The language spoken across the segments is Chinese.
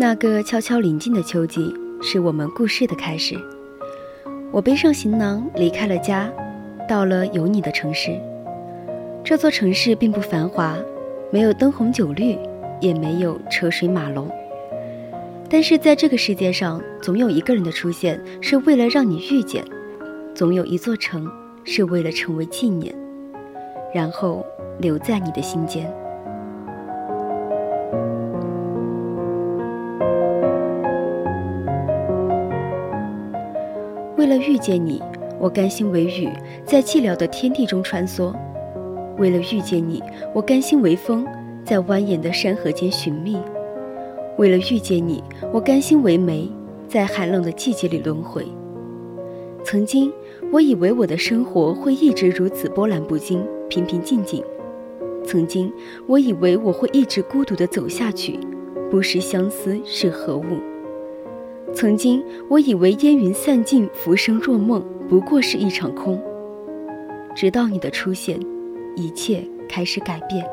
那个悄悄临近的秋季，是我们故事的开始。我背上行囊离开了家，到了有你的城市。这座城市并不繁华，没有灯红酒绿，也没有车水马龙。但是在这个世界上，总有一个人的出现是为了让你遇见，总有一座城是为了成为纪念，然后留在你的心间。为了遇见你，我甘心为雨，在寂寥的天地中穿梭；为了遇见你，我甘心为风，在蜿蜒的山河间寻觅；为了遇见你，我甘心为梅，在寒冷的季节里轮回。曾经，我以为我的生活会一直如此波澜不惊、平平静静；曾经，我以为我会一直孤独地走下去，不识相思是何物。曾经，我以为烟云散尽，浮生若梦，不过是一场空。直到你的出现，一切开始改变。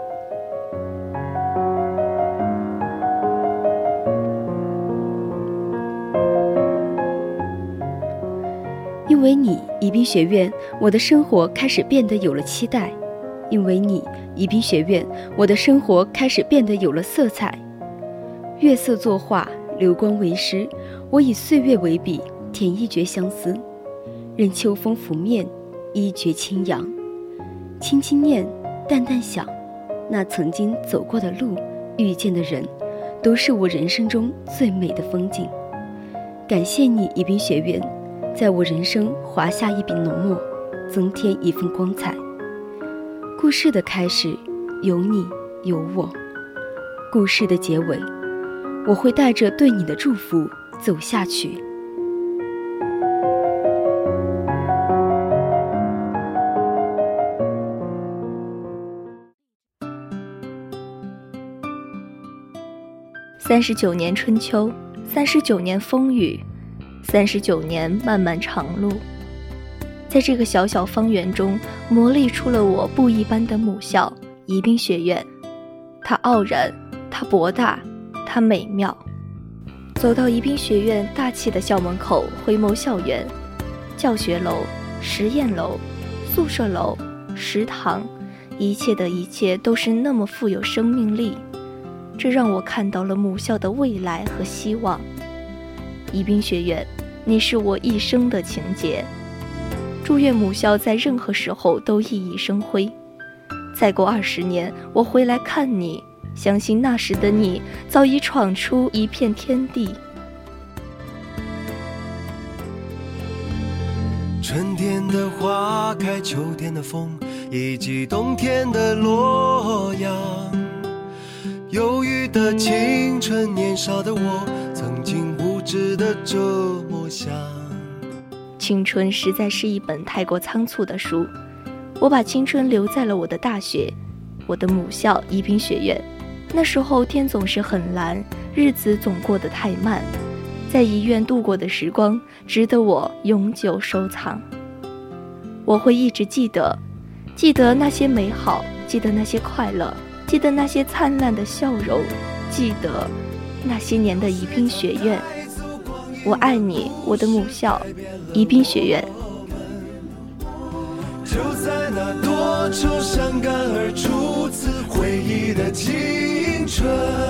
因为你，宜宾学院，我的生活开始变得有了期待；因为你，宜宾学院，我的生活开始变得有了色彩。月色作画，流光为诗。我以岁月为笔，填一绝相思，任秋风拂面，一绝清扬。轻轻念，淡淡想，那曾经走过的路，遇见的人，都是我人生中最美的风景。感谢你，宜宾学院，在我人生划下一笔浓墨，增添一份光彩。故事的开始，有你有我；故事的结尾，我会带着对你的祝福。走下去。三十九年春秋，三十九年风雨，三十九年漫漫长路，在这个小小方圆中，磨砺出了我不一般的母校——宜宾学院。它傲然，它博大，它美妙。走到宜宾学院大气的校门口，回眸校园，教学楼、实验楼、宿舍楼、食堂，一切的一切都是那么富有生命力，这让我看到了母校的未来和希望。宜宾学院，你是我一生的情结。祝愿母校在任何时候都熠熠生辉。再过二十年，我回来看你。相信那时的你早已闯出一片天地。春天的花开，秋天的风，以及冬天的洛阳。忧郁的青春，年少的我，曾经无知的这么想。青春实在是一本太过仓促的书，我把青春留在了我的大学，我的母校宜宾学院。那时候天总是很蓝，日子总过得太慢，在医院度过的时光值得我永久收藏。我会一直记得，记得那些美好，记得那些快乐，记得那些灿烂的笑容，记得那些年的宜宾学院。我爱你，我的母校，宜宾学院。就在那多愁善感而初次回忆的季 trust.